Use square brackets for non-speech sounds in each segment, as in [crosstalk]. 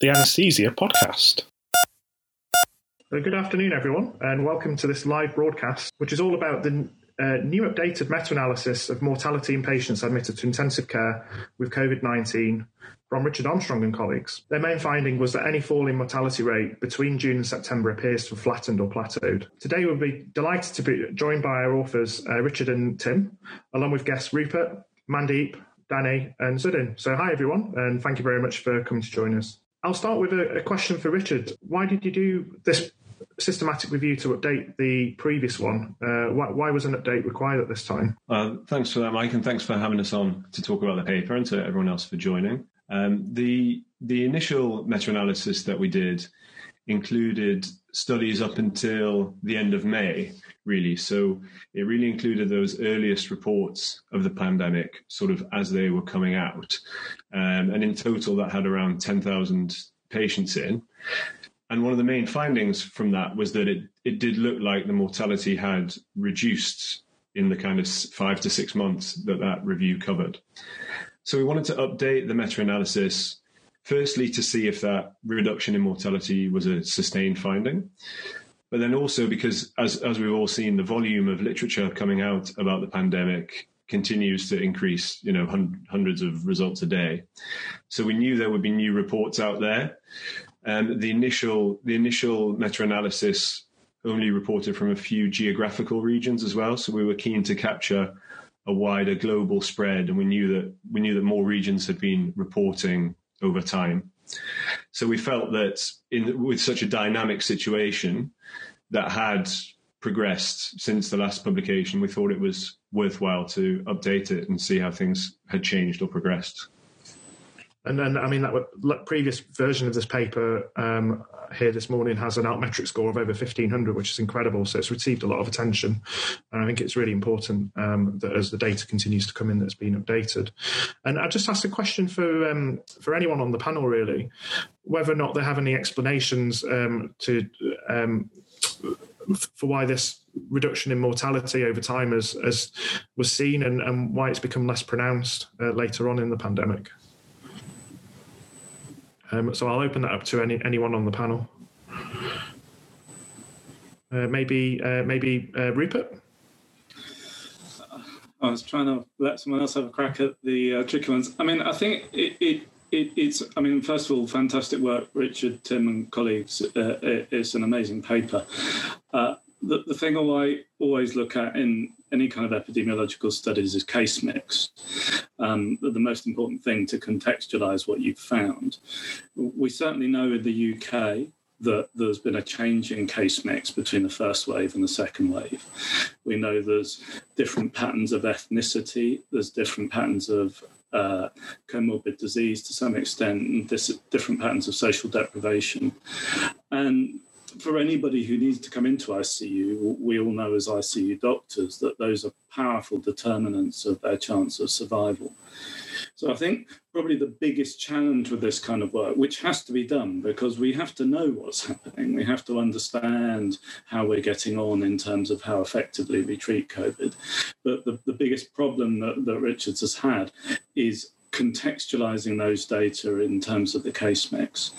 the Anesthesia Podcast. good afternoon, everyone, and welcome to this live broadcast, which is all about the uh, new updated meta analysis of mortality in patients admitted to intensive care with COVID 19 from Richard Armstrong and colleagues. Their main finding was that any fall in mortality rate between June and September appears to have flattened or plateaued. Today, we'll be delighted to be joined by our authors, uh, Richard and Tim, along with guests Rupert, Mandeep, Danny, and Zudin. So, hi, everyone, and thank you very much for coming to join us. I'll start with a, a question for Richard. Why did you do this systematic review to update the previous one. Uh, why, why, was an update required at this time? Uh, thanks for that, Mike, and thanks for having us on to talk about the paper and to everyone else for joining. Um, the the initial meta-analysis that we did included studies up until the end of May, really. So it really included those earliest reports of the pandemic, sort of as they were coming out. Um, and in total, that had around 10,000 patients in. And one of the main findings from that was that it, it did look like the mortality had reduced in the kind of five to six months that that review covered. So we wanted to update the meta analysis, firstly, to see if that reduction in mortality was a sustained finding. But then also because, as, as we've all seen, the volume of literature coming out about the pandemic continues to increase, you know, hun- hundreds of results a day. So we knew there would be new reports out there. Um, the initial the initial meta analysis only reported from a few geographical regions as well, so we were keen to capture a wider global spread, and we knew that we knew that more regions had been reporting over time. So we felt that in with such a dynamic situation that had progressed since the last publication, we thought it was worthwhile to update it and see how things had changed or progressed. And then, I mean, that previous version of this paper um, here this morning has an altmetric score of over 1500, which is incredible. So it's received a lot of attention. And I think it's really important um, that as the data continues to come in, that's been updated. And I just asked a question for um, for anyone on the panel, really, whether or not they have any explanations um, to um, for why this reduction in mortality over time has was seen and, and why it's become less pronounced uh, later on in the pandemic. Um, so I'll open that up to any anyone on the panel. Uh, maybe uh, maybe uh, Rupert. I was trying to let someone else have a crack at the uh, tricky ones. I mean, I think it, it, it, it's. I mean, first of all, fantastic work, Richard, Tim, and colleagues. Uh, it's an amazing paper. Uh, the, the thing I always look at in any kind of epidemiological studies is case mix. Um, the most important thing to contextualize what you've found. We certainly know in the UK that there's been a change in case mix between the first wave and the second wave. We know there's different patterns of ethnicity, there's different patterns of uh, comorbid disease to some extent, and different patterns of social deprivation. And for anybody who needs to come into ICU, we all know as ICU doctors that those are powerful determinants of their chance of survival. So I think probably the biggest challenge with this kind of work, which has to be done because we have to know what's [laughs] happening, we have to understand how we're getting on in terms of how effectively we treat COVID. But the, the biggest problem that, that Richards has had is contextualizing those data in terms of the case mix.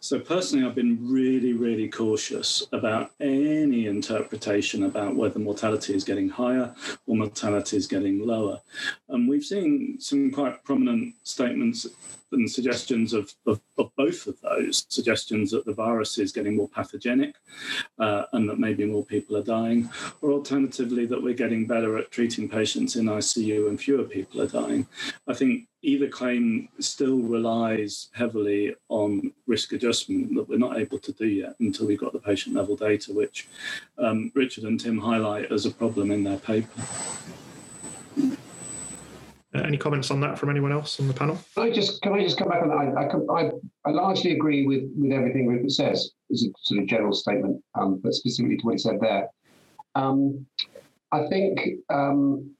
So, personally, I've been really, really cautious about any interpretation about whether mortality is getting higher or mortality is getting lower. And we've seen some quite prominent statements and suggestions of, of, of, both of those suggestions that the virus is getting more pathogenic uh, and that maybe more people are dying, or alternatively, that we're getting better at treating patients in ICU and fewer people are dying. I think either claim still relies heavily on risk adjustment that we're not able to do yet until we've got the patient level data, which um, Richard and Tim highlight as a problem in their paper. Uh, any comments on that from anyone else on the panel? Can I just can I just come back on that? I, I, I largely agree with with everything Rupert says. As a sort of general statement, um, but specifically to what he said there. Um, I think um,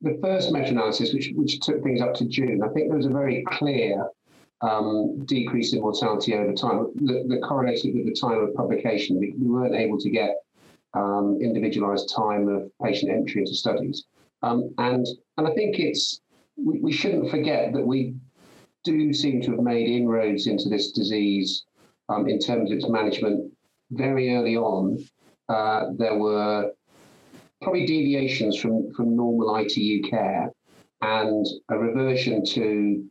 the first meta-analysis, which which took things up to June, I think there was a very clear um, decrease in mortality over time that, that, correlated with the time of publication. We, we weren't able to get um, individualized time of patient entry into studies. Um, and and I think it's we, we shouldn't forget that we do seem to have made inroads into this disease um, in terms of its management very early on. Uh, there were probably deviations from, from normal ITU care and a reversion to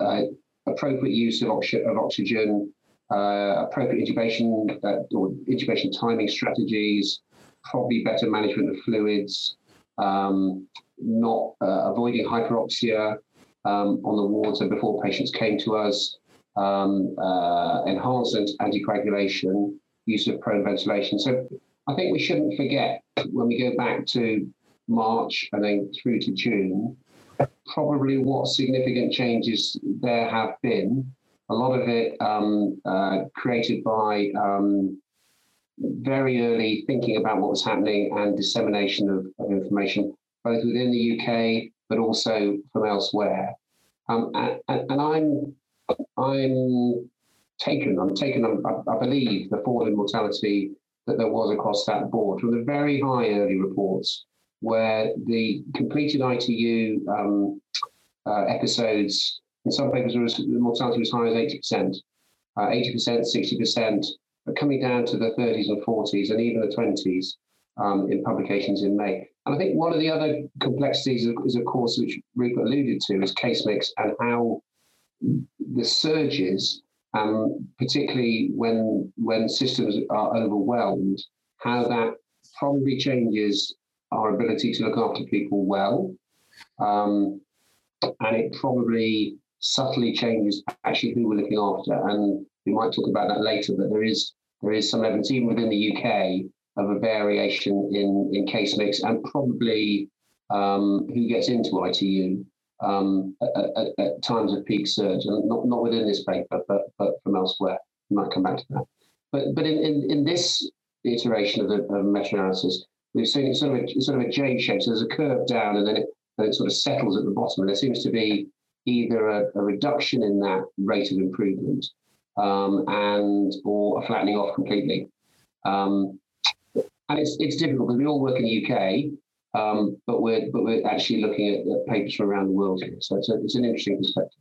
uh, appropriate use of, of oxygen, uh, appropriate intubation uh, or intubation timing strategies, probably better management of fluids, um, not uh, avoiding hyperoxia um, on the wards and before patients came to us, um, uh, enhanced anticoagulation, use of prone ventilation. So I think we shouldn't forget when we go back to March and then through to June, probably what significant changes there have been. A lot of it um, uh, created by um, very early thinking about what was happening and dissemination of, of, information, both within the UK but also from elsewhere. Um, and, and, I'm I'm taken. I'm taken. I, I believe the fall in mortality that there was across that board from the very high early reports where the completed ITU um, uh, episodes, in some papers, the mortality was high as 80%, uh, 80%, 60%, but coming down to the 30s and 40s and even the 20s um, in publications in May. And I think one of the other complexities is, of course, which Rupert alluded to, is case mix and how the surges, um, particularly when when systems are overwhelmed, how that probably changes our ability to look after people well. Um, and it probably subtly changes actually who we're looking after. And we might talk about that later, but there is there is some evidence, even within the UK, of a variation in, in case mix and probably um, who gets into ITU um, at, at, at, times of peak surge, and not, not within this paper, but, but from elsewhere. We might come back to that. But, but in, in, in this iteration of the of meta-analysis, we've seen it's sort of a, sort of a J shape. So there's a curve down, and then it, and it sort of settles at the bottom. And there seems to be either a, a reduction in that rate of improvement um, and or a flattening off completely. Um, and it's it's difficult because we all work in the UK, um, but we're but we're actually looking at, at, papers from around the world. So it's, a, it's an interesting perspective.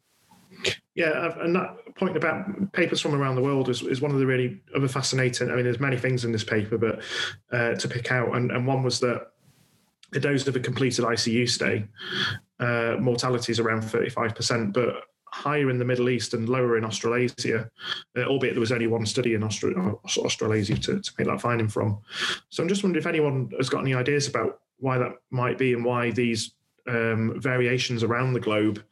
Yeah, and that point about papers from around the world is, is one of the really other fascinating. I mean, there's many things in this paper, but uh, to pick out, and, and one was that the dose of a completed ICU stay, uh, mortality is around 35%, but higher in the Middle East and lower in Australasia, uh, albeit there was only one study in Austra- Australasia to, to make that finding from. So I'm just wondering if anyone has got any ideas about why that might be and why these um, variations around the globe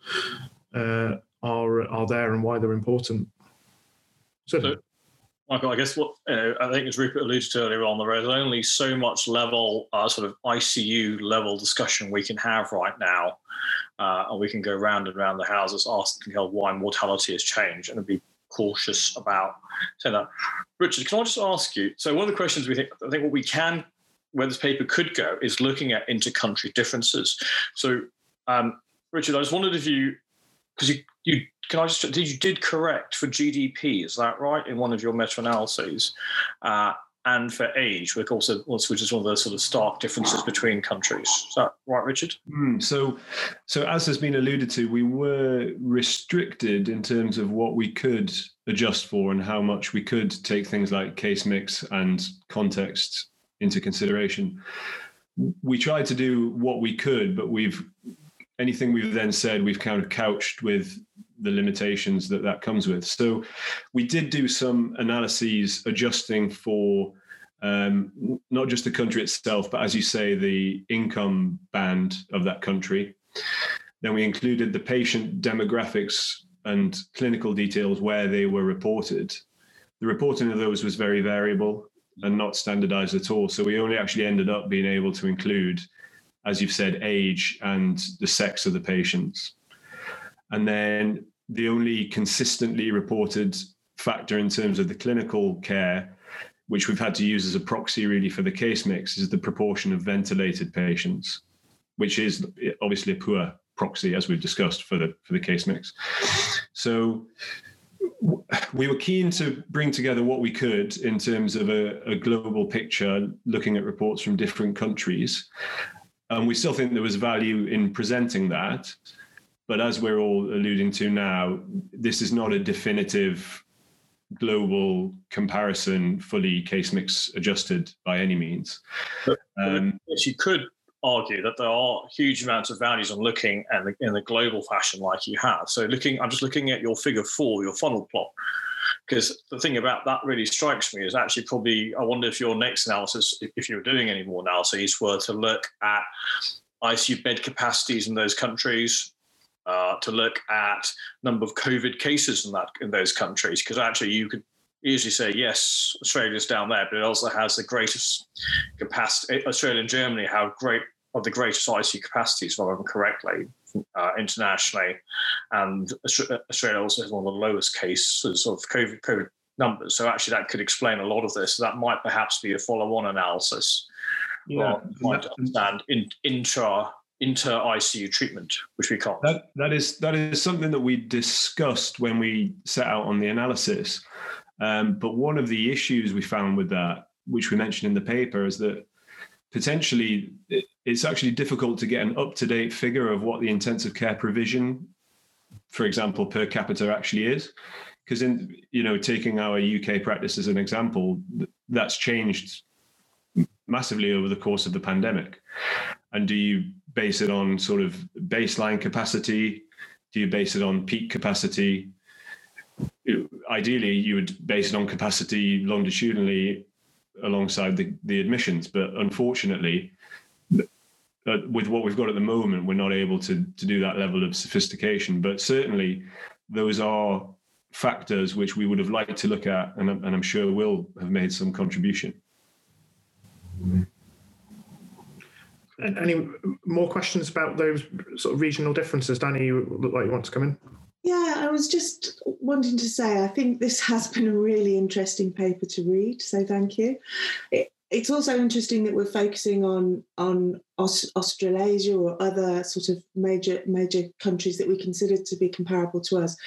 uh, are are there and why they're important. So, so, Michael, I guess what uh, I think as Rupert alluded to earlier on, there is only so much level, uh, sort of ICU level discussion we can have right now, uh, and we can go round and round the houses asking why mortality has changed, and be cautious about saying that. Richard, can I just ask you? So one of the questions we think, I think what we can where this paper could go is looking at inter-country differences. So, um, Richard, I just wondered if you, because you, you can I just did you did correct for GDP? Is that right in one of your meta-analyses? Uh, and for age, which also which is one of the sort of stark differences between countries. Is that right, Richard? Mm, so, so as has been alluded to, we were restricted in terms of what we could adjust for and how much we could take things like case mix and context into consideration. We tried to do what we could, but we've anything we've then said we've kind of couched with the limitations that that comes with. So we did do some analyses adjusting for um, not just the country itself, but as you say, the income band of that country. Then we included the patient demographics and clinical details where they were reported. The reporting of those was very variable and not standardized at all. So we only actually ended up being able to include, as you've said, age and the sex of the patients. And then the only consistently reported factor in terms of the clinical care, which we've had to use as a proxy really for the case mix, is the proportion of ventilated patients, which is obviously a poor proxy as we've discussed for the for the case mix. So we were keen to bring together what we could in terms of a, a, global picture, looking at reports from different countries. And we still think there was value in presenting that. but as we're all alluding to now, this is not a definitive global comparison, fully case mix adjusted by any means. But, um, but you could argue that there are huge amounts of values on looking and in the global fashion like you have. So looking, I'm just looking at your figure four, your funnel plot, because the thing about that really strikes me is actually probably I wonder if your next analysis, if you're doing any more analyses, were to look at ICU bed capacities in those countries, uh, to look at number of COVID cases in that in those countries, because actually you could easily say yes, Australia's down there, but it also has the greatest capacity. Australia and Germany have great of the greatest ICU capacities, if I remember correctly, uh, internationally, and Australia also has one of the lowest cases of COVID, COVID numbers. So actually, that could explain a lot of this. That might perhaps be a follow-on analysis. Yeah, might understand in, intra inter ICU treatment, which we can't. That, that is that is something that we discussed when we set out on the analysis. Um, but one of the issues we found with that, which we mentioned in the paper, is that potentially it's actually difficult to get an up to date figure of what the intensive care provision, for example, per capita actually is. Because in you know taking our UK practice as an example, that's changed massively over the course of the pandemic. And do you base it on sort of baseline capacity? Do you base it on peak capacity? Ideally, you would base it on capacity longitudinally alongside the, the admissions. But unfortunately, uh, with what we've got at the moment, we're not able to, to do that level of sophistication. But certainly, those are factors which we would have liked to look at, and, and I'm sure will have made some contribution. Any more questions about those sort of regional differences? Danny, you look like you want to come in. Yeah, I was just wanting to say I think this has been a really interesting paper to read, so thank you. It, it's also interesting that we're focusing on on Aus- Australasia or other sort of major major countries that we consider to be comparable to us.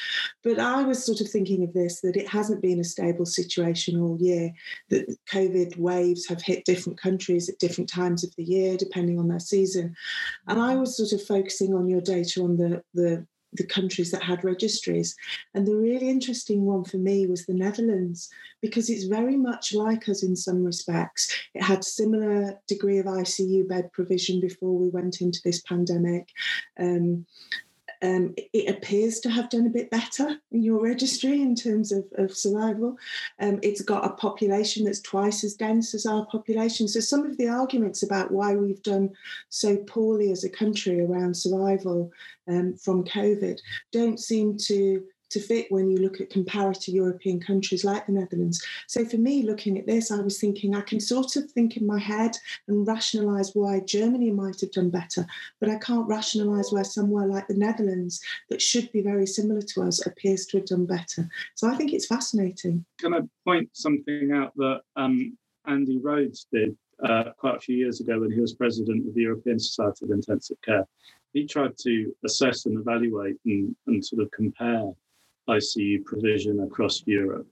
But I was sort of thinking of this that it hasn't been a stable situation all year. That COVID waves have hit different countries at different times of the year, depending on their season. And I was sort of focusing on your data on the the the countries that had registries. And the really interesting one for me was the Netherlands, because it's very much like us in some respects. It had similar degree of ICU bed provision before we went into this pandemic. Um, um, it appears to have done a bit better in your registry in terms of, of survival. Um, it's got a population that's twice as dense as our population. So, some of the arguments about why we've done so poorly as a country around survival um, from COVID don't seem to to fit when you look at comparative European countries like the Netherlands. So for me, looking at this, I was thinking I can sort of think in my head and rationalise why Germany might have done better, but I can't rationalise where somewhere like the Netherlands, that should be very similar to us, appears to have done better. So I think it's fascinating. Can I point something out that um, Andy Rhodes did uh, quite a few years ago when he was president of the European Society of Intensive Care? He tried to assess and evaluate and, and sort of compare ICU provision across Europe.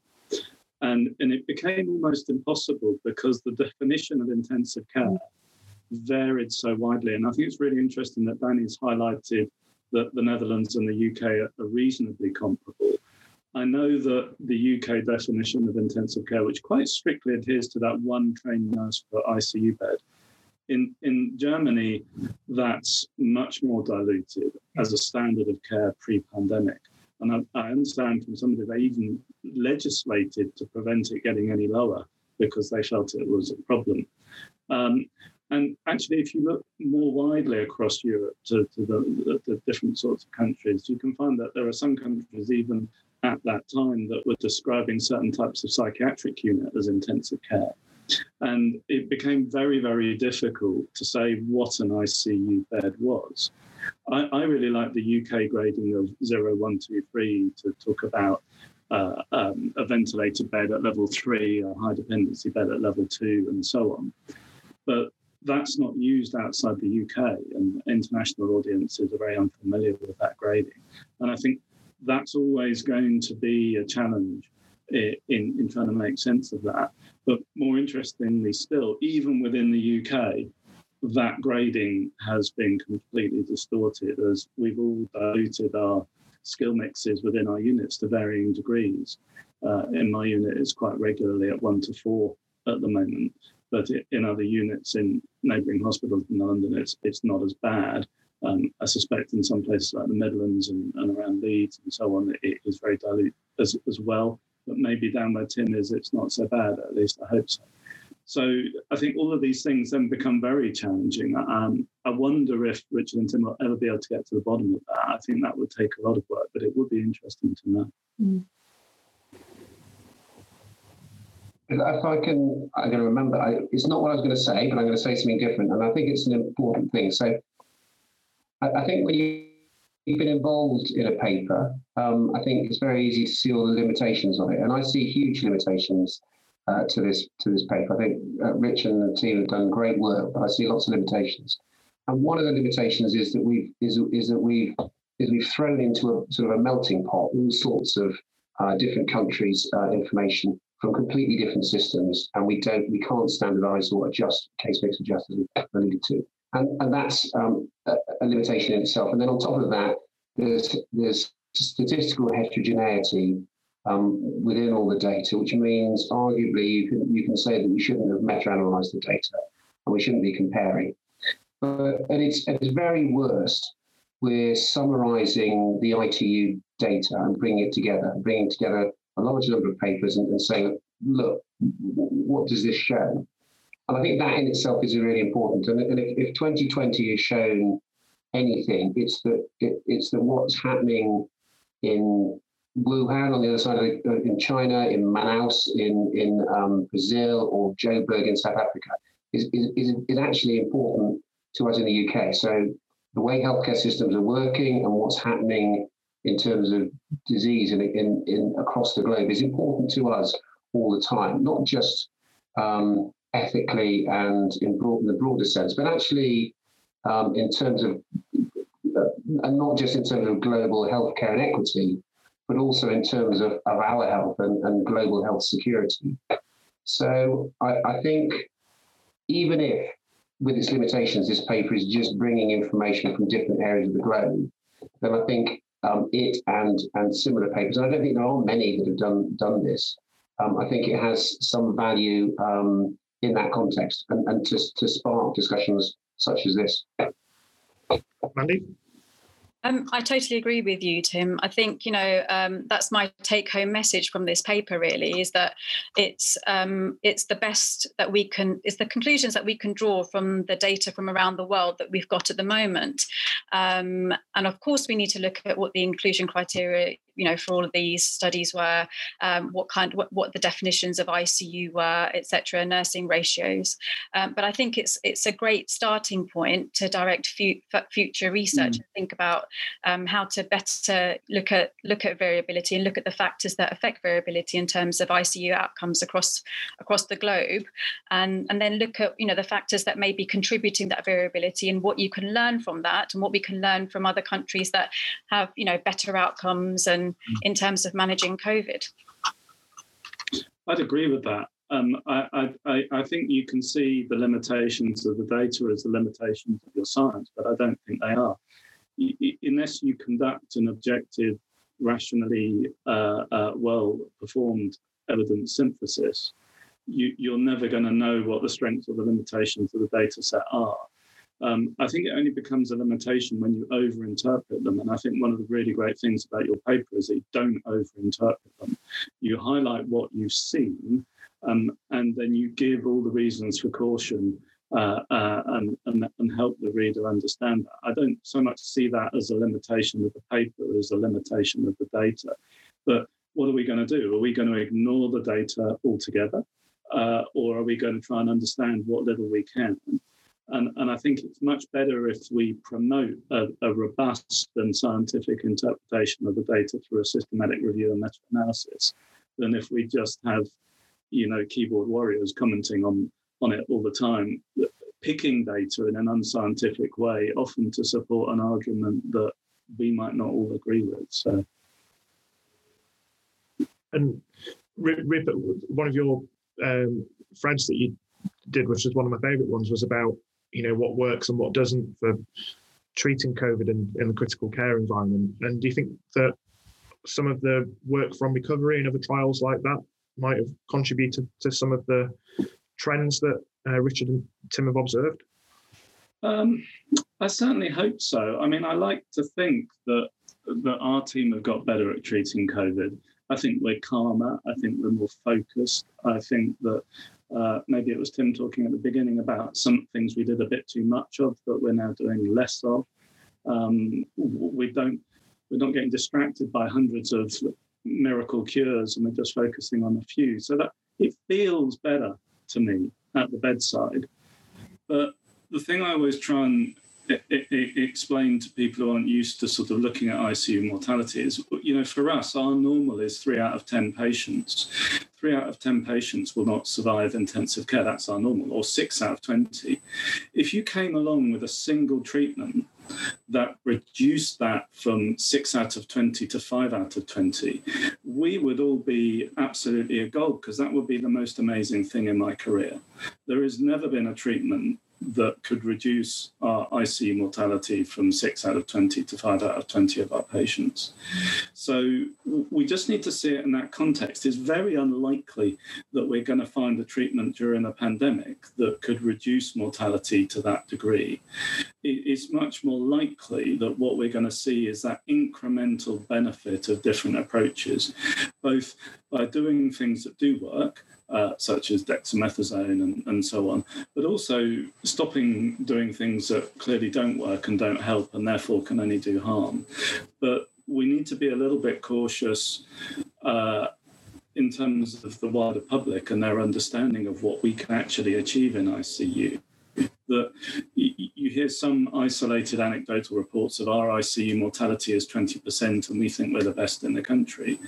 And, and it became almost impossible because the definition of intensive care varied so widely. And I think it's really interesting that Danny's highlighted that the Netherlands and the UK are, are reasonably comparable. I know that the UK definition of intensive care, which quite strictly adheres to that one trained nurse per ICU bed, in, in Germany, that's much more diluted as a standard of care pre pandemic. And I, I understand from somebody they even legislated to prevent it getting any lower because they felt it was a problem. Um, and actually, if you look more widely across Europe to, to the, the, different sorts of countries, you can find that there are some countries, even at that time, that were describing certain types of psychiatric unit as intensive care. And it became very, very difficult to say what an ICU bed was. I, I really like the UK grading of 0, 1, 2, 3 to talk about uh, um, a ventilated bed at level 3, a high dependency bed at level 2, and so on. But that's not used outside the UK, and international audiences are very unfamiliar with that grading. And I think that's always going to be a challenge in, in trying to make sense of that. But more interestingly still, even within the UK, that grading has been completely distorted as we've all diluted our skill mixes within our units to varying degrees. Uh, in my unit, it's quite regularly at one to four at the moment, but in other units in neighbouring hospitals in London, it's it's not as bad. Um, I suspect in some places like the Midlands and, and around Leeds and so on, it is very dilute as, as well. But maybe down where Tim is, it's not so bad. At least I hope so. So I think all of these things then become very challenging. Um, I wonder if Richard and Tim will ever be able to get to the bottom of that. I think that would take a lot of work, but it would be interesting to know. Mm. If I can, I'm going to remember. I, it's not what I was going to say, but I'm going to say something different, and I think it's an important thing. So, I, I think when you you've been involved in a paper, um, I think it's very easy to see all the limitations of it, and I see huge limitations uh, to this to this paper. I think uh, Rich and the team have done great work, but I see lots of limitations. And one of the limitations is that we've is, is that we've is we've thrown into a sort of a melting pot all sorts of uh, different countries' uh, information from completely different systems, and we don't we can't standardise or adjust case mix adjust as we alluded to. And, and that's um, a, a limitation in itself. And then on top of that, there's there's statistical heterogeneity um, within all the data, which means arguably you can, you can say that we shouldn't have meta-analyzed the data and we shouldn't be comparing. But at its, at its very worst, we're summarizing the ITU data and bringing it together, bringing together a large number of papers and, and saying, look, what does this show? And I think that in itself is really important. And, and if, if 2020 has shown anything, it's that it, it's that what's happening in Wuhan on the other side of the, uh, in China, in Manaus, in in um, Brazil, or Joburg in South Africa is, is, is actually important to us in the UK. So the way healthcare systems are working and what's happening in terms of disease in, in, in across the globe is important to us all the time, not just um, ethically and in, broad, in, the broader sense, but actually um, in terms of, uh, and not just in terms of global healthcare and equity, but also in terms of, of our health and, and global health security. So I, I think even if with its limitations, this paper is just bringing information from different areas of the globe, then I think um, it and and similar papers, and I don't think there are many that have done done this. Um, I think it has some value um, in that context and, and to, to spark discussions such as this. Mandy? Um, I totally agree with you, Tim. I think you know um, that's my take-home message from this paper. Really, is that it's um, it's the best that we can. It's the conclusions that we can draw from the data from around the world that we've got at the moment. Um, and of course, we need to look at what the inclusion criteria you know for all of these studies were um, what kind what, what, the definitions of ICU were etc nursing ratios um, but I think it's it's a great starting point to direct fu- future research mm. and think about um, how to better look at look at variability and look at the factors that affect variability in terms of ICU outcomes across across the globe and and then look at you know the factors that may be contributing that variability and what you can learn from that and what we can learn from other countries that have you know better outcomes and in terms of managing COVID. I'd agree with that. Um, I, I, I, think you can see the limitations of the data as the limitations of your science, but I don't think they are. Unless you conduct an objective, rationally uh, uh, well performed evidence synthesis, you, you're never going to know what the strengths or the limitations of the data set are. Um, I think it only becomes a limitation when you overinterpret them. And I think one of the really great things about your paper is that you don't overinterpret them. You highlight what you've seen, um, and then you give all the reasons for caution uh, uh, and, and, and, help the reader understand that. I don't so much see that as a limitation of the paper as a limitation of the data. But what are we going to do? Are we going to ignore the data altogether? Uh, or are we going to try and understand what little we can? And, and I think it's much better if we promote a, a, robust and scientific interpretation of the data through a systematic review and meta-analysis than if we just have, you know, keyboard warriors commenting on, on it all the time, picking data in an unscientific way, often to support an argument that we might not all agree with. So, and Rupert, one of your um, threads that you did, which is one of my favourite ones, was about you know what works and what doesn't for treating COVID in, in the critical care environment. And do you think that some of the work from recovery and other trials like that might have contributed to some of the trends that uh, Richard and Tim have observed? Um, I certainly hope so. I mean, I like to think that that our team have got better at treating COVID. I think we're calmer. I think we're more focused. I think that uh, maybe it was Tim talking at the beginning about some things we did a bit too much of but we're now doing less of. Um, we don't we're not getting distracted by hundreds of miracle cures and we're just focusing on a few. So that it feels better to me at the bedside. But the thing I always try and it, it, it explain to people who aren't used to sort of looking at ICU mortality is, you know, for us, our normal is three out of 10 patients. Three out of 10 patients will not survive intensive care. That's our normal, or six out of 20. If you came along with a single treatment that reduced that from six out of 20 to five out of 20, we would all be absolutely a gold because that would be the most amazing thing in my career. There has never been a treatment that could reduce our ICU mortality from six out of 20 to five out of 20 of our patients. So we just need to see it in that context. It's very unlikely that we're going to find a treatment during a pandemic that could reduce mortality to that degree. It's much more likely that what we're going to see is that incremental benefit of different approaches, both by doing things that do work uh, such as dexamethasone and, and so on, but also stopping doing things that clearly don't work and don't help and therefore can only do harm. But we need to be a little bit cautious uh, in terms of the wider public and their understanding of what we can actually achieve in ICU. That you hear some isolated anecdotal reports of our ICU mortality is 20%, and we think we're the best in the country.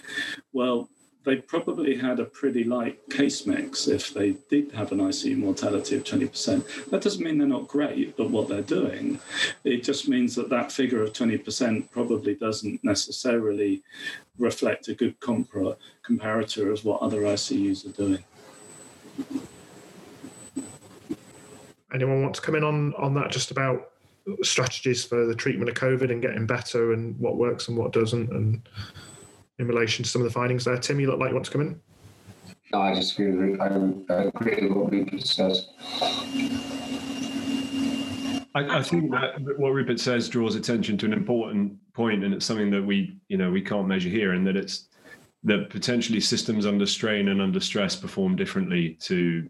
Well, they probably had a pretty light case mix if they did have an ICU mortality of 20%. That doesn't mean they're not great at what they're doing. It just means that that figure of 20% probably doesn't necessarily reflect a good compar- comparator of what other ICUs are doing. Anyone want to come in on, on that just about strategies for the treatment of COVID and getting better and what works and what doesn't and in relation to some of the findings there. Tim, you look like you want to come in. No, I just agree with, I agree with what Rupert says. I, I, think that what Rupert says draws attention to an important point, and it's something that we, you know, we can't measure here, and that it's that potentially systems under strain and under stress perform differently to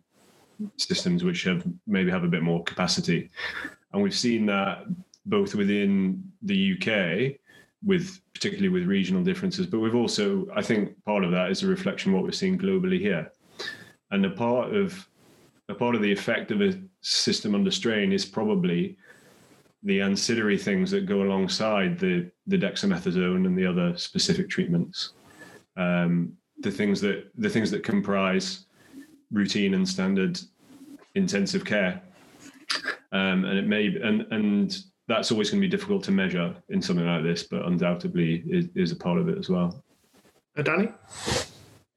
systems which have maybe have a bit more capacity, and we've seen that both within the UK with particularly with regional differences. But we've also, I think, part of that is a reflection of what we're seeing globally here, and a part of a part of the effect of a system under strain is probably the ancillary things that go alongside the the dexamethasone and the other specific treatments. Um, the things that the things that comprise routine and standard intensive care, um, and it may and and that's always going to be difficult to measure in something like this, but undoubtedly is, is a part of it as well. Uh, Danny?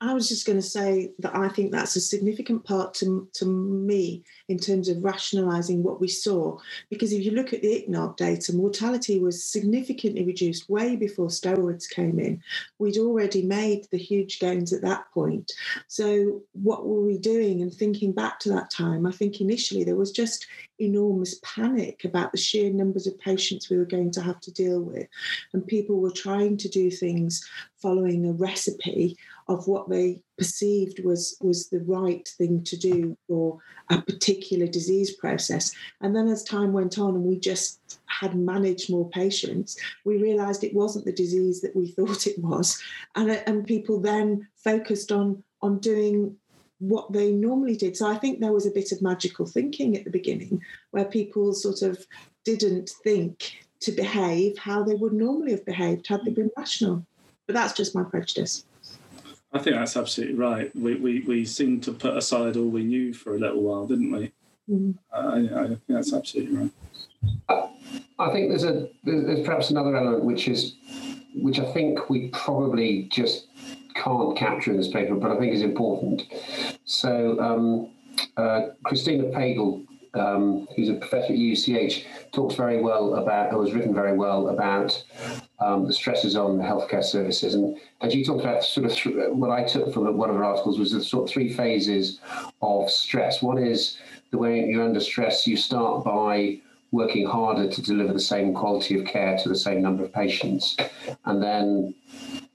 I was just going to say that I think that's a significant part to, to me in terms of rationalising what we saw. Because if you look at the ICNARC data, mortality was significantly reduced way before steroids came in. We'd already made the huge gains at that point. So, what were we doing? And thinking back to that time, I think initially there was just enormous panic about the sheer numbers of patients we were going to have to deal with. And people were trying to do things following a recipe of what they perceived was was the right thing to do for a particular disease process. And then as time went on and we just had managed more patients we realized it wasn't the disease that we [laughs] thought it was. And and people then focused on on doing what they normally did. So i think there was a bit of magical thinking at the beginning where people sort of didn't think to behave how they would normally have behaved had they been rational. But that's just my prejudice I think that's absolutely right. We, we, we seemed to put aside all we knew for a little while, didn't we? Mm-hmm. I, I, think that's absolutely right. I, I think there's a there's perhaps another element which is which I think we probably just can't capture in this paper, but I think is important. So um, uh, Christina Pagel um, who's a professor at UCH, talks very well about, or has written very well about um, the stresses on healthcare services. And, as you talked about sort of th- what I took from one of her articles was the sort of three phases of stress. One is the way you're under stress, you start by working harder to deliver the same quality of care to the same number of patients. And then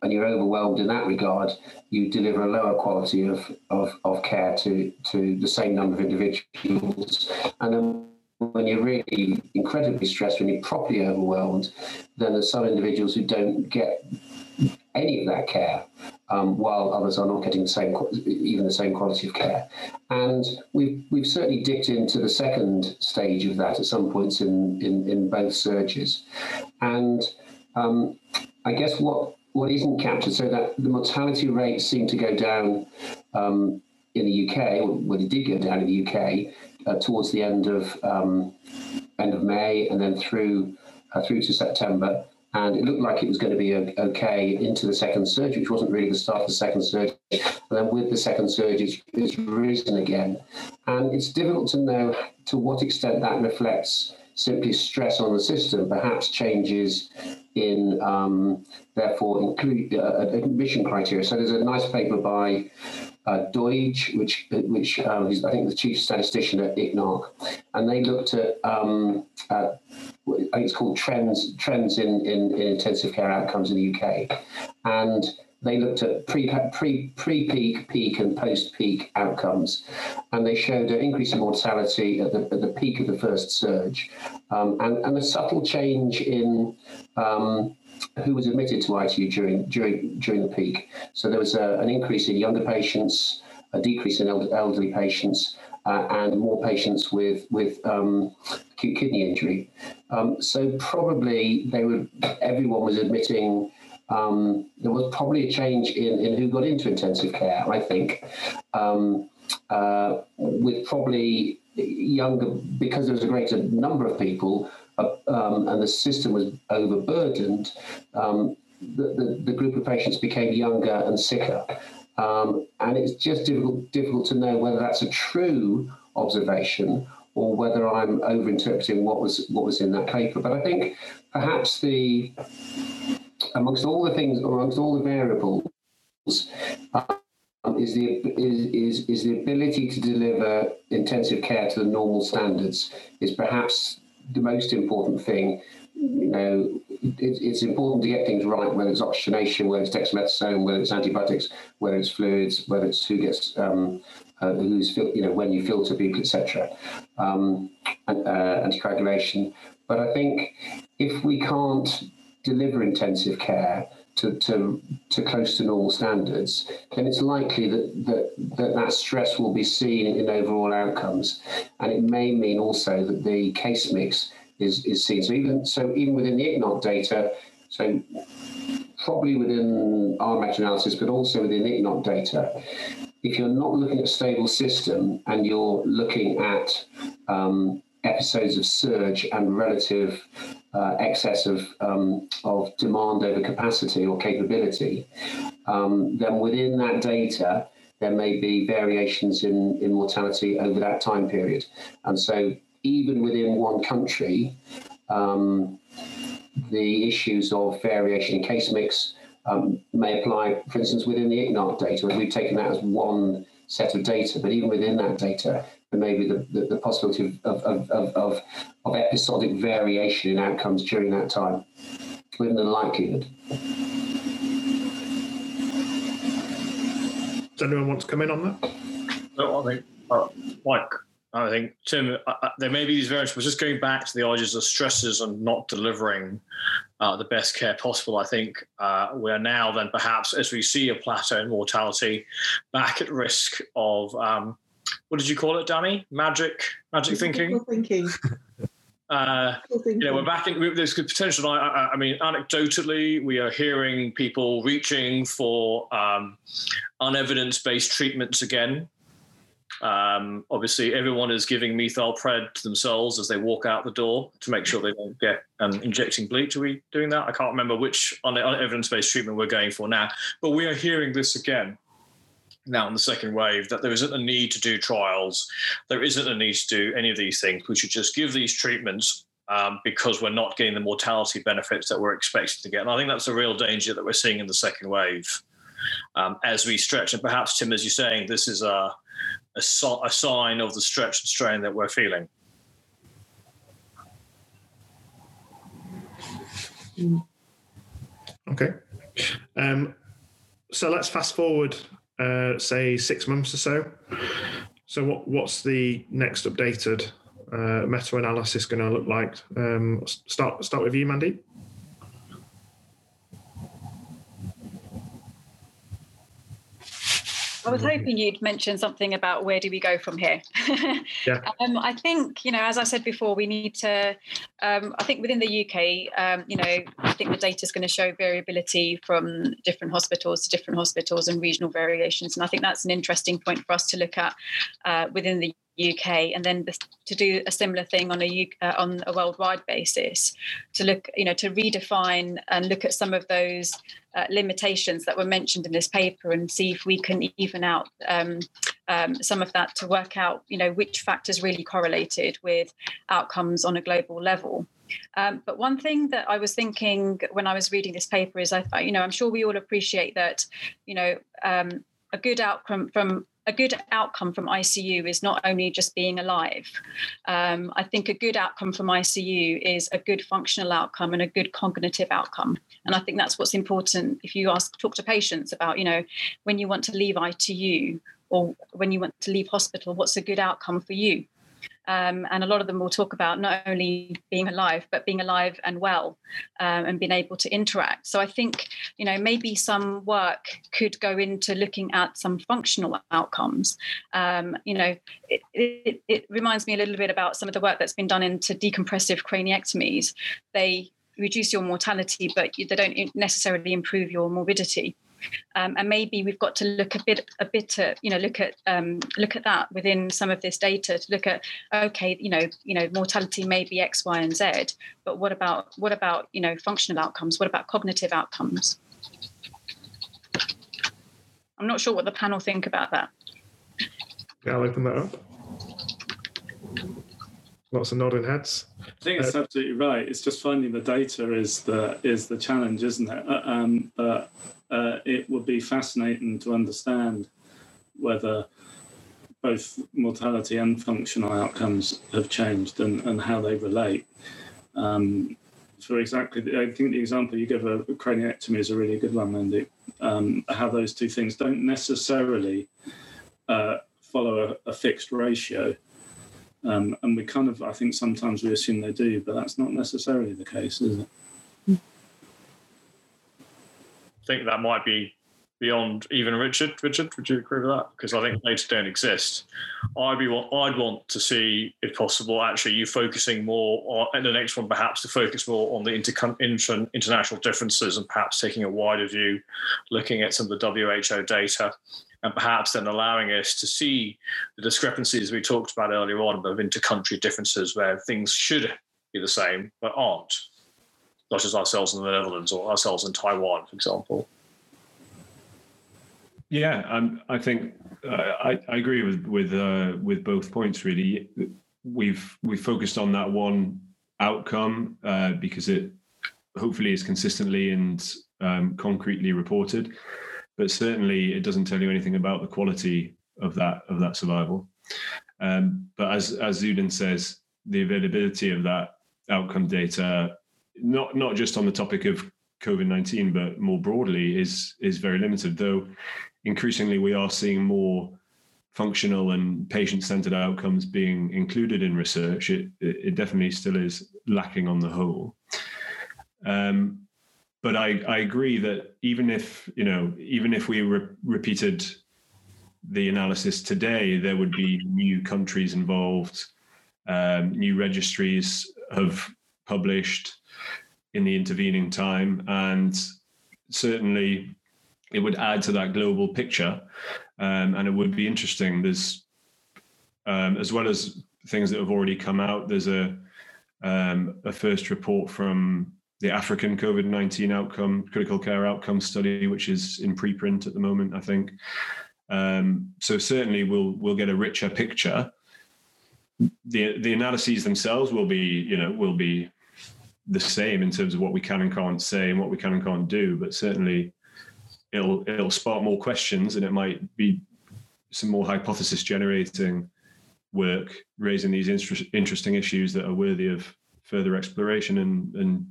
when you're overwhelmed in that regard, you deliver a lower quality of, of, of care to, to the same number of individuals. And then when you're really incredibly stressed, when you're properly overwhelmed, then there's some individuals who don't get any of that care, um, while others are not getting the same, even the same quality of care. And we've we've certainly dipped into the second stage of that at some points in in, in both surges, and um, I guess what what isn't captured, so that the mortality rates seem to go down um, in the UK, well, it did go down in the UK uh, towards the end of um, end of May, and then through uh, through to September and it looked like it was going to be okay into the second surge, which wasn't really the start of the second surge. And then with the second surge, it's, it's risen again. And it's difficult to know to what extent that reflects simply stress on the system, perhaps changes in, um, therefore, include uh, admission criteria. So there's a nice paper by uh, Doidge, which which is I think the chief statistician at ICNARC, and they looked at, um, I think it's called trends trends in, in, in intensive care outcomes in the UK, and they looked at pre pre pre peak, peak, and post peak outcomes, and they showed an increase in mortality at the, at the peak of the first surge, um, and and a subtle change in um, who was admitted to ITU during during during the peak. So there was a, an increase in younger patients, a decrease in elderly patients, uh, and more patients with with um, acute kidney injury. Um, so probably they were everyone was admitting. Um, there was probably a change in, in who got into intensive care. I think, um, uh, with probably younger because there was a greater number of people um, and the system was overburdened. Um, the, the, the, group of patients became younger and sicker. Um, and it's just difficult, difficult to know whether that's a true observation or whether I'm overinterpreting what was what was in that paper. But I think perhaps the amongst all the things, amongst all the variables, um, is the is, is is the ability to deliver intensive care to the normal standards is perhaps the most important thing you know, it, it's important to get things right, whether it's oxygenation, whether it's dexamethasone, whether it's antibiotics, whether it's fluids, whether it's who gets, um, uh, who's, you know, when you filter people, etc., um, and, uh, anticoagulation. But I think if we can't deliver intensive care to, to, to close to normal standards, then it's likely that, that, that that stress will be seen in overall outcomes. And it may mean also that the case mix is, is seen. So even so, even within the ICNARC data, so probably within our meta-analysis, but also within ICNARC data, if you're not looking at a stable system and you're looking at um, episodes of surge and relative uh, excess of, um, of demand over capacity or capability, um, then within that data, there may be variations in, in mortality over that time period. And so even within one country, um, the issues of variation in case mix um, may apply, for instance, within the ICNARC data. We've taken that as one set of data, but even within that data, there may be the, the, the possibility of, of, of, of, of episodic variation in outcomes during that time, within the likelihood. Does anyone want to come in on that? No, I think, uh, like I think Tim, uh, uh, there may be these variants, but just going back to the ideas of stresses and not delivering uh, the best care possible, I think uh, we are now then perhaps, as we see a plateau in mortality, back at risk of um, what did you call it, Danny? Magic, magic thinking. Thinking. [laughs] Uh, you know, we're back in. There's potential. I, I, I, mean, anecdotally, we are hearing people reaching for um, unevidence-based treatments again. Um, obviously, everyone is giving methylpred to themselves as they walk out the door to make sure they don't get um, injecting bleach. Are we doing that? I can't remember which on, on evidence-based treatment we're going for now, but we are hearing this again. Now in the second wave that there isn't a need to do trials, there isn't a need to do any of these things. We should just give these treatments um, because we're not getting the mortality benefits that we're expected to get. And I think that's a real danger that we're seeing in the second wave um, as we stretch. And perhaps, Tim, as you're saying, this is a, a, a sign of the stretch and strain that we're feeling. Okay. Um, so let's fast forward, uh, say six months or so. So what, what's the next updated uh, meta-analysis going to look like? Um, start start with you, Mandy. I was hoping you'd mention something about where do we go from here. [laughs] yeah. Um, I think you know, as I said before, we need to. Um, I think within the UK, um, you know, I think the data is going to show variability from different hospitals to different hospitals and regional variations, and I think that's an interesting point for us to look at uh, within the UK, and then to do a similar thing on a uh, on a worldwide basis, to look, you know, to redefine and look at some of those uh, limitations that were mentioned in this paper, and see if we can even out um, um, some of that to work out, you know, which factors really correlated with outcomes on a global level. Um, but one thing that I was thinking when I was reading this paper is, I, you know, I'm sure we all appreciate that, you know, um, a good outcome from a good outcome from ICU is not only just being alive. Um, I think a good outcome from ICU is a good functional outcome and a good cognitive outcome. And I think that's what's important if you ask, talk to patients about, you know, when you want to leave ITU or when you want to leave hospital, what's a good outcome for you? Um, and a lot of them will talk about not only being alive, but being alive and well um, and being able to interact. So I think, you know, maybe some work could go into looking at some functional outcomes. Um, you know, it, it, it reminds me a little bit about some of the work that's been done into decompressive craniectomies. They reduce your mortality, but they don't necessarily improve your morbidity. Um, and maybe we've got to look a bit a bit at you know look at um, look at that within some of this data to look at okay you know you know mortality may be X Y and Z but what about what about you know functional outcomes? What about cognitive outcomes? I'm not sure what the panel think about that. Yeah I'll open that up lots of nodding heads I think it's uh, absolutely right. It's just finding the data is the is the challenge, isn't it? Uh, um, but uh, it would be fascinating to understand whether both mortality and functional outcomes have changed and, and how they relate. Um, for exactly, I think the example you give of craniectomy is a really good one, Mandy. Um, how those two things don't necessarily uh, follow a, a, fixed ratio. Um, and we kind of, I think sometimes we assume they do, but that's not necessarily the case, is it? I think that might be beyond even Richard. Richard, would you agree with that? Because I think data don't exist. I'd be I'd want to see, if possible, actually you focusing more on and the next one perhaps to focus more on the inter, inter, international differences and perhaps taking a wider view, looking at some of the WHO data. And perhaps then allowing us to see the discrepancies we talked about earlier on of inter-country differences where things should be the same but aren't such as ourselves in the Netherlands or ourselves in Taiwan, for example. Yeah, I think uh, I, I, agree with with uh, with both points. Really, we've we focused on that one outcome uh, because it hopefully is consistently and um, concretely reported, but certainly it doesn't tell you anything about the quality of that of that survival. Um, but as as Zudin says, the availability of that outcome data not not just on the topic of COVID nineteen, but more broadly, is is very limited. Though increasingly we are seeing more functional and patient centered outcomes being included in research. It it definitely still is lacking on the whole. Um, but I, I agree that even if you know even if we re- repeated the analysis today, there would be new countries involved, um, new registries have published in the intervening time. And certainly it would add to that global picture. Um, and it would be interesting. There's, um, as well as things that have already come out, there's a, um, a first report from the African COVID 19 outcome, critical care outcome study, which is in preprint at the moment, I think. Um, so certainly we'll we'll get a richer picture. The the analyses themselves will be you know will be the same in terms of what we can and can't say and what we can and can't do, but certainly it'll it'll spark more questions and it might be some more hypothesis generating work raising these inter- interesting issues that are worthy of further exploration and and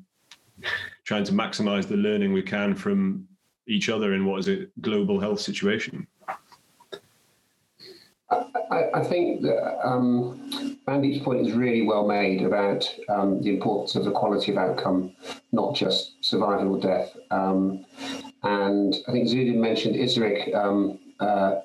trying to maximize the learning we can from each other in what is a global health situation. I, I think that um, point is really well made about um, the importance of the quality of outcome, not just survival or death. Um, and I think Zudin mentioned ISARIC um, uh,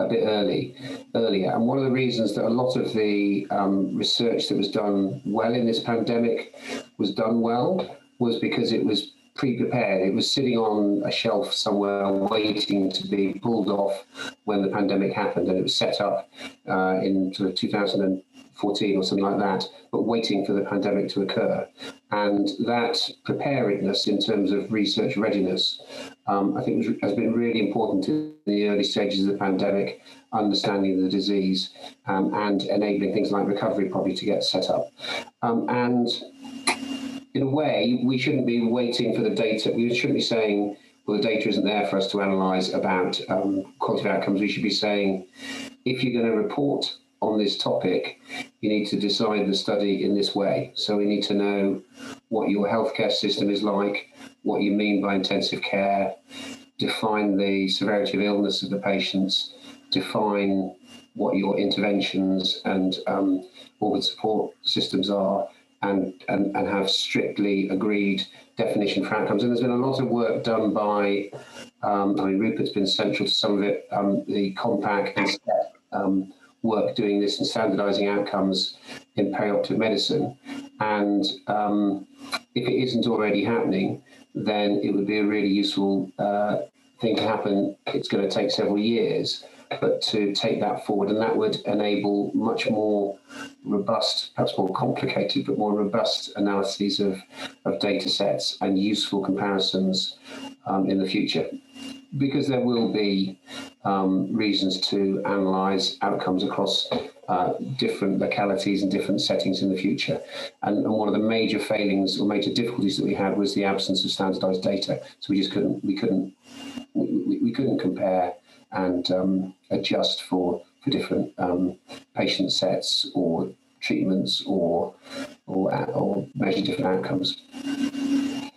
a bit early earlier. And one of the reasons that a lot of the um, research that was done well in this pandemic was done well was because it was pre-prepared. It was sitting on a shelf somewhere waiting to be pulled off when the pandemic happened, and it was set up uh, in sort of 2014 or something like that, but waiting for the pandemic to occur. And that preparedness in terms of research readiness, um, I think, has been really important in the early stages of the pandemic, understanding the disease um, and enabling things like recovery probably to get set up. Um, and in a way, we shouldn't be waiting for the data. We shouldn't be saying, well, the data isn't there for us to analyze about um, quality of outcomes. We should be saying, if you're going to report on this topic, you need to design the study in this way. So we need to know what your healthcare system is like, what you mean by intensive care, define the severity of illness of the patients, define what your interventions and um, organ support systems are, and, and, and have strictly agreed definition for outcomes. And there's been a lot of work done by, um, I mean, Rupert's been central to some of it, um, the COMPAC and STEP um, work doing this and standardizing outcomes in perioperative medicine. And um, if it isn't already happening, then it would be a really useful uh, thing to happen. It's going to take several years but to take that forward, and that would enable much more robust, perhaps more complicated, but more robust analyses of, of data sets and useful comparisons um, in the future. Because there will be um, reasons to analyse outcomes across uh, different localities and different settings in the future. And, and, one of the major failings or major difficulties that we had was the absence of standardised data. So we just couldn't we couldn't we, we couldn't compare and um, adjust for for different um, patient sets or treatments or or, or measure different outcomes.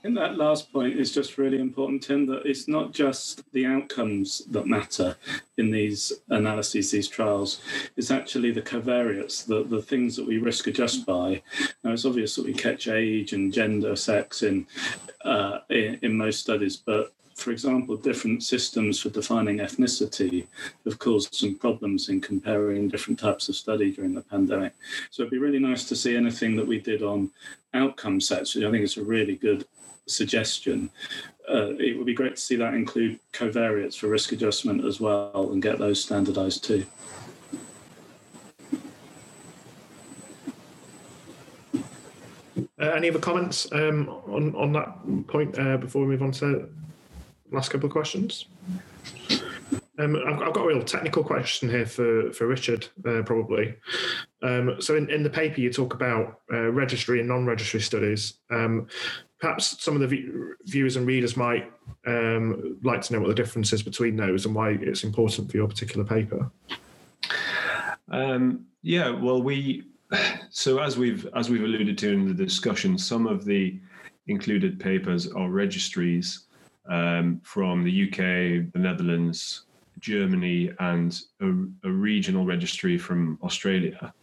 In that last point is just really important, Tim, that it's not just the outcomes that matter in these analyses, these trials. It's actually the covariates, the, the things that we risk adjust by. Now, it's obvious that we catch age and gender, sex in, uh, in, in most studies, but for example, different systems for defining ethnicity have caused some problems in comparing different types of study during the pandemic. So it'd be really nice to see anything that we did on outcome sets. I think it's a really good suggestion. Uh, it would be great to see that include covariates for risk adjustment as well and get those standardized too. Uh, any other comments um, on on that point uh, before we move on to last couple of questions. Um, I've, I've, got a real technical question here for, for Richard, uh, probably. Um, so, in, in the paper, you talk about uh, registry and non registry studies. Um, perhaps some of the viewers and readers might um, like to know what the difference is between those and why it's important for your particular paper. Um, yeah, well, we so as we've as we've alluded to in the discussion, some of the included papers are registries um, from the UK, the Netherlands, Germany, and a, a, regional registry from Australia.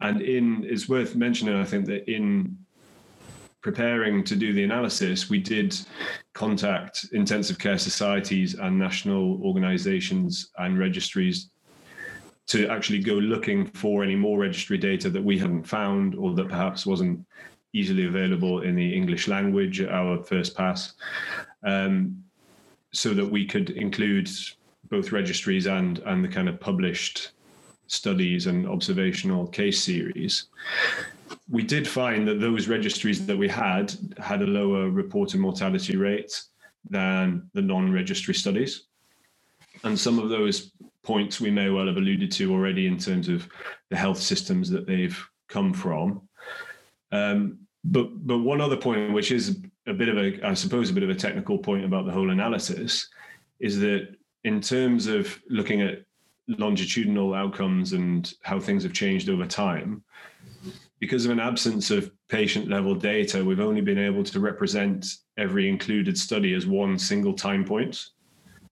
And in it's worth mentioning, I think that in preparing to do the analysis, we did contact intensive care societies and national organisations and registries to actually go looking for any more registry data that we hadn't found or that perhaps wasn't easily available in the English language at our first pass um, so that we could include both registries and and the kind of published studies and observational case series. We did find that those registries that we had had a lower reported mortality rate than the non-registry studies. and some of those points we may well have alluded to already in terms of the health systems that they've come from. Um, but but one other point, which is a bit of a, I suppose, a bit of a technical point about the whole analysis, is that in terms of looking at longitudinal outcomes and how things have changed over time, because of an absence of patient level data, we've only been able to represent every included study as one single time point,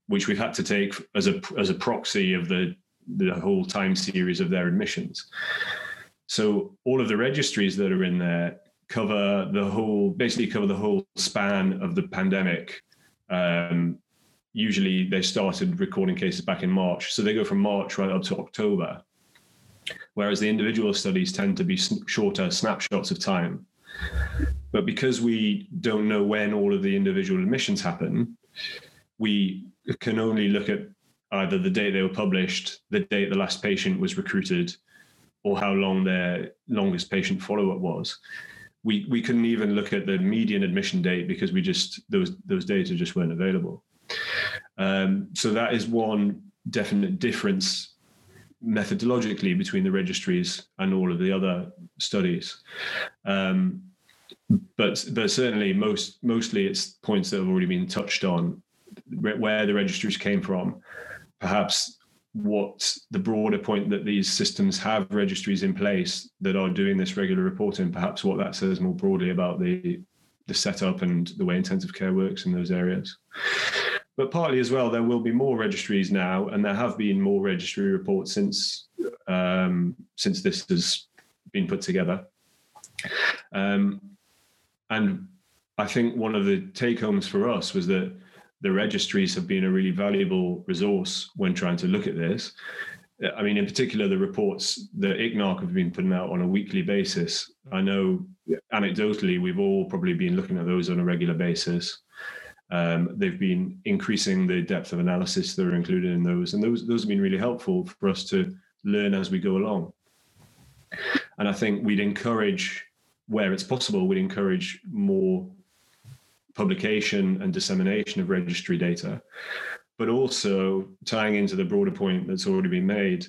which we've had to take as a as a proxy of the the whole time series of their admissions. So all of the registries that are in there cover the whole, basically cover the whole span of the pandemic. Um, usually they started recording cases back in March, so they go from March right up to October. Whereas the individual studies tend to be shorter snapshots of time. But because we don't know when all of the individual admissions happen, we can only look at either the date they were published, the date the last patient was recruited, or how long their longest patient follow up was. We we couldn't even look at the median admission date because we just those those data just weren't available. Um, so that is one definite difference methodologically between the registries and all of the other studies. Um, but but certainly most mostly it's points that have already been touched on where the registries came from perhaps what the broader point that these systems have registries in place that are doing this regular reporting, perhaps what that says more broadly about the the setup and the way intensive care works in those areas. But partly as well, there will be more registries now, and there have been more registry reports since um, since this has been put together. Um, and I think one of the take homes for us was that the registries have been a really valuable resource when trying to look at this. I mean, in particular, the reports that ICNARC have been putting out on a weekly basis. I know anecdotally, we've all probably been looking at those on a regular basis. Um, they've been increasing the depth of analysis that are included in those, and those those have been really helpful for us to learn as we go along. And I think we'd encourage, where it's possible, we'd encourage more publication and dissemination of registry data, but also tying into the broader point that's already been made,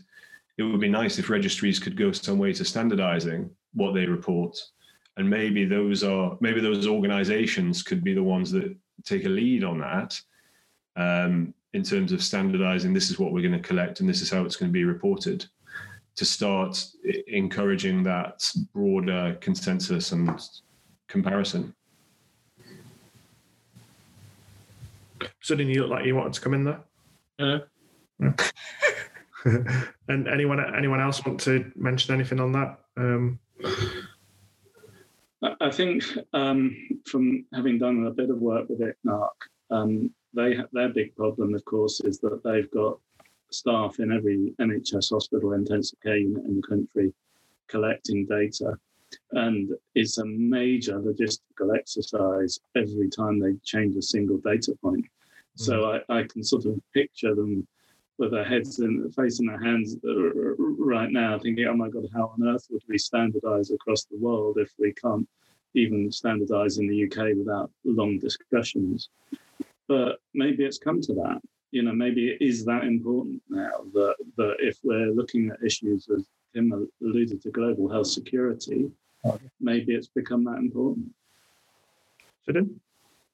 it would be nice if registries could go some way to standardizing what they report. And maybe those are maybe those organizations could be the ones that take a lead on that um, in terms of standardizing this is what we're going to collect and this is how it's going to be reported to start encouraging that broader consensus and comparison. Suddenly, you look like you wanted to come in there. Yeah. [laughs] and anyone anyone else want to mention anything on that? Um, I think um, from having done a bit of work with ICNARC, um, they their big problem, of course, is that they've got staff in every NHS hospital intensive care unit in the country collecting data and it's a major logistical exercise every time they change a single data point. Mm-hmm. So mm. I, I, can sort of picture them with their heads and facing their hands right now, thinking, "Oh my God, how on earth would we standardise across the world if we can't even standardise in the UK without long discussions?" But maybe it's come to that. You know, maybe it is that important now that that if we're looking at issues as Tim alluded to global health security, maybe it's become that important.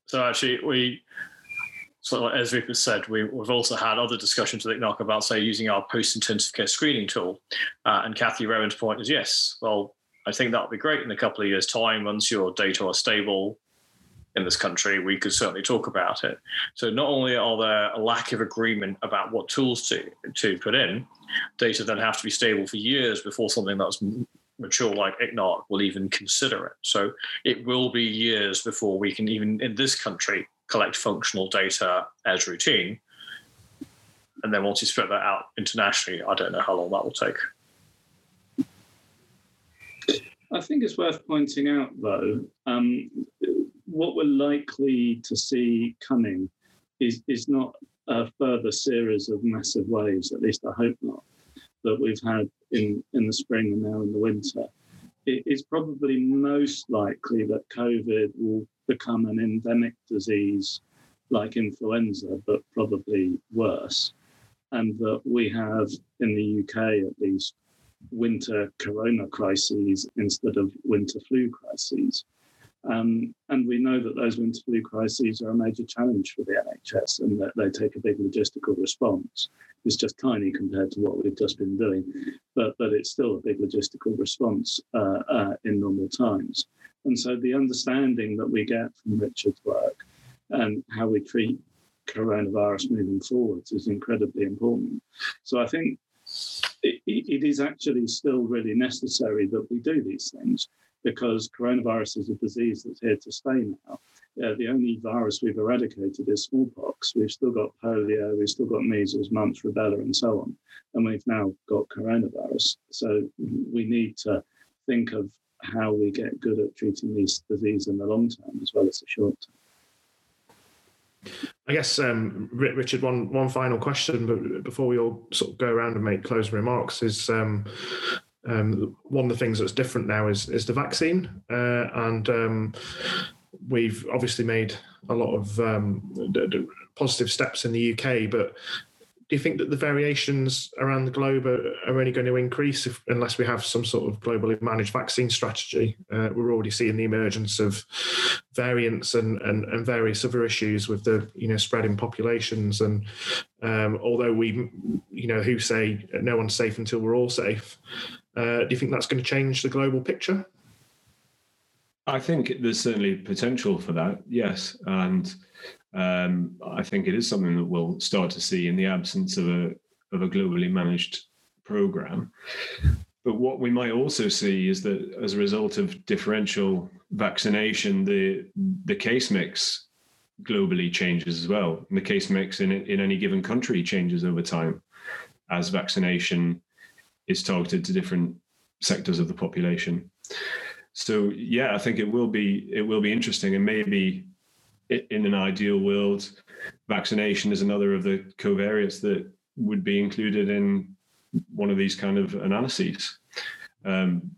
So actually, we, so as Rupert said, we, have also had other discussions with ICNARC about, say, using our post-intensive care screening tool. Uh, and Kathy Rowan's point is, yes, well, I think that would be great in a couple of years' time once your data are stable in this country, we could certainly talk about it. So not only are there a lack of agreement about what tools to to put in, data then have to be stable for years before something that's mature like ICNARC will even consider it. So it will be years before we can even in this country collect functional data as routine. And then once you spread that out internationally, I don't know how long that will take. I think it's worth pointing out, though, um, what we're likely to see coming is, is not a further series of massive waves, at least I hope not, that we've had in, in the spring and now in the winter. It is probably most likely that COVID will become an endemic disease like influenza, but probably worse. and that we have in the UK at least winter corona crises instead of winter flu crises. Um, and we know that those winter flu crises are a major challenge for the NHS and that they take a big logistical response. It's just tiny compared to what we've just been doing, but, but it's still a big logistical response uh, uh, in normal times. And so the understanding that we get from Richard's work and how we treat coronavirus moving forwards is incredibly important. So I think it, it is actually still really necessary that we do these things because coronavirus is a disease that's here to stay now. Uh, the only virus we've eradicated is smallpox. We've still got polio, we've still got measles, mumps, rubella, and so on. And we've now got coronavirus. So we need to think of how we get good at treating these diseases in the long term as well as the short term. I guess, um, Richard, one one final question, before we all sort of go around and make closing remarks, is um, um, one of the things that's different now is is the vaccine, uh, and um, we've obviously made a lot of um, positive steps in the UK, but do you think that the variations around the globe are, are only going to increase if, unless we have some sort of globally managed vaccine strategy? Uh, we're already seeing the emergence of variants and, and, and, various other issues with the you know spreading populations. And um, although we, you know, who say no one's safe until we're all safe, do you think that's going to change the global picture? I think there's certainly potential for that, yes, and um, I think it is something that we'll start to see in the absence of a of a globally managed program. But what we might also see is that as a result of differential vaccination, the the case mix globally changes as well. And the case mix in in any given country changes over time as vaccination is targeted to different sectors of the population. So yeah, I think it will be it will be interesting, and maybe in an ideal world, vaccination is another of the covariates that would be included in one of these kind of analyses. Um,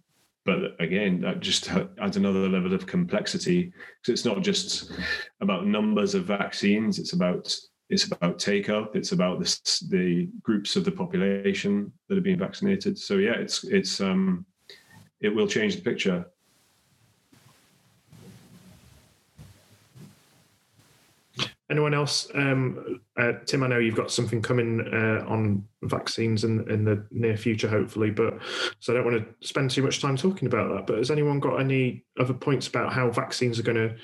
but again, that just adds another level of complexity because it's not just about numbers of vaccines; it's about it's about take up, it's about the, the groups of the population that are being vaccinated. So yeah, it's it's um, it will change the picture. Anyone else? Um, uh, Tim, I know you've got something coming uh, on vaccines in, in the near future, hopefully, but so I don't want to spend too much time talking about that. But has anyone got any other points about how vaccines are going to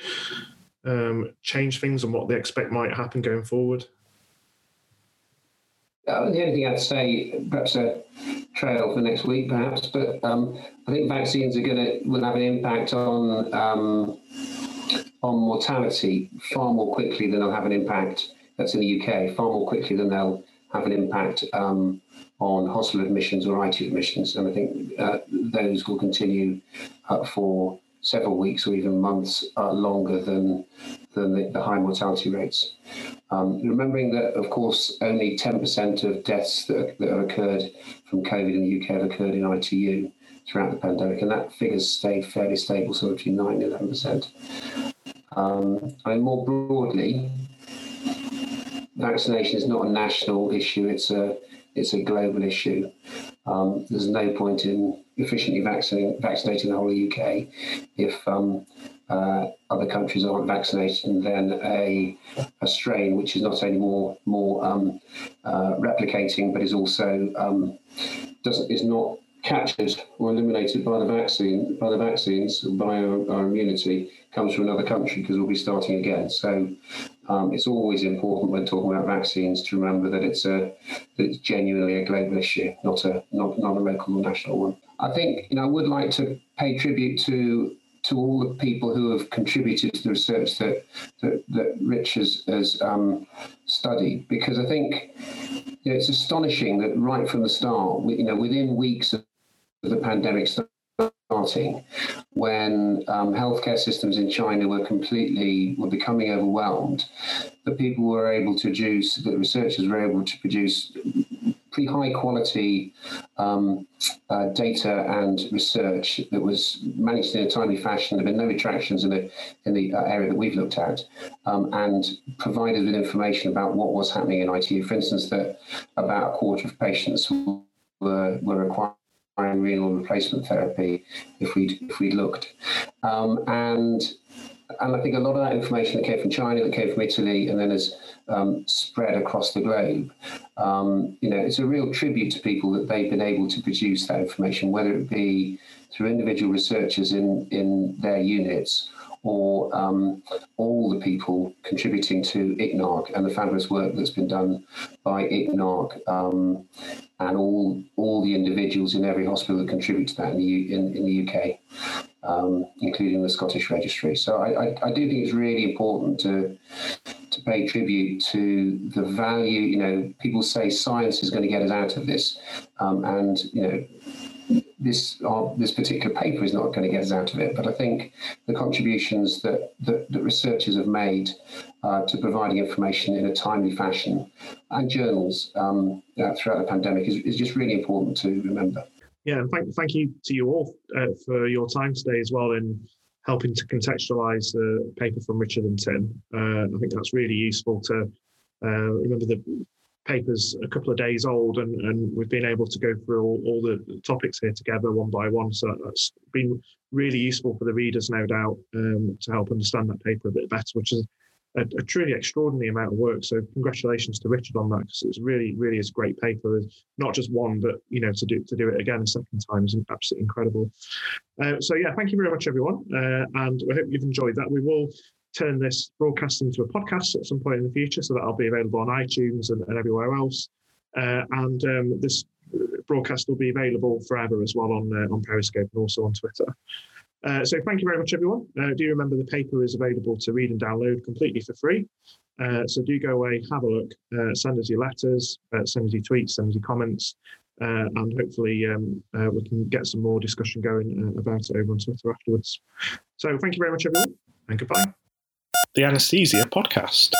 um, change things and what they expect might happen going forward? Uh, the only thing I'd say, perhaps a trail for next week, perhaps, but um, I think vaccines are going to will have an impact on um, on mortality far more quickly than they'll have an impact. That's in the UK, far more quickly than they'll have an impact um, on hospital admissions or IT admissions. And I think uh, those will continue uh, for several weeks or even months uh, longer than than the, the, high mortality rates. Um, remembering that, of course, only 10% of deaths that, that have occurred from COVID in the UK have occurred in ITU throughout the pandemic, and that figure's stayed fairly stable, so between 9 and 11%. Um, I mean, more broadly, vaccination is not a national issue; it's a it's a global issue. Um, there's no point in efficiently vaccinating, vaccinating the whole UK if um, uh, other countries aren't vaccinated, then a, a strain which is not only more more um, uh, replicating, but is also um, doesn't is not captured or eliminated by the vaccine by the vaccines by our, our immunity comes from another country because we'll be starting again. So um, it's always important when talking about vaccines to remember that it's a that it's genuinely a global issue, not a not not a local or national one. I think you know I would like to pay tribute to to all the people who have contributed to the research that that, that Rich has, has um, studied, because I think you know, it's astonishing that right from the start, you know, within weeks of the pandemic starting, when um, healthcare systems in China were completely were becoming overwhelmed, the people were able to produce, the researchers were able to produce pretty high quality um, uh, data and research that was managed in a timely fashion. There have been no retractions in the in the uh, area that we've looked at, um, and provided with information about what was happening in ITU. For instance, that about a quarter of patients were were requiring renal replacement therapy if we if we looked, um, and and I think a lot of that information that came from China, that came from Italy, and then has um, spread across the globe. Um, you know, it's a real tribute to people that they've been able to produce that information, whether it be through individual researchers in in their units or um, all the people contributing to ICNARC and the fabulous work that's been done by ICNARC um, and all all the individuals in every hospital that contribute to that in the, in, in the UK um, including the Scottish Registry. So I, I, I, do think it's really important to to pay tribute to the value. You know, people say science is going to get us out of this, um, and you know. This uh, this particular paper is not going to get us out of it, but I think the contributions that that, that researchers have made uh, to providing information in a timely fashion and journals um, uh, throughout the pandemic is, is just really important to remember yeah, and thank, thank you to you all uh, for your time today as well in helping to contextualize the paper from Richard and Tim. Uh, I think that's really useful to uh, remember the paper's a couple of days old and, and we've been able to go through all, all the topics here together one by one. So that's been really useful for the readers, no doubt, um, to help understand that paper a bit better, which is a, a, truly extraordinary amount of work. So congratulations to Richard on that because it's really, really is a great paper. Not just one, but you know to do to do it again a second time is absolutely incredible. Uh, so yeah, thank you very much, everyone, uh, and I hope you've enjoyed that. We will turn this broadcast into a podcast at some point in the future, so that'll be available on iTunes and, and everywhere else. Uh, and um, this broadcast will be available forever as well on uh, on Periscope and also on Twitter. Uh, so thank you very much, everyone. Uh, do remember the paper is available to read and download completely for free. Uh, so do go away, have a look, uh, send us your letters, send us your tweets, send us your comments, and hopefully um, we can get some more discussion going about it over on Twitter afterwards. So thank you very much, everyone, and goodbye. The Anesthesia Podcast.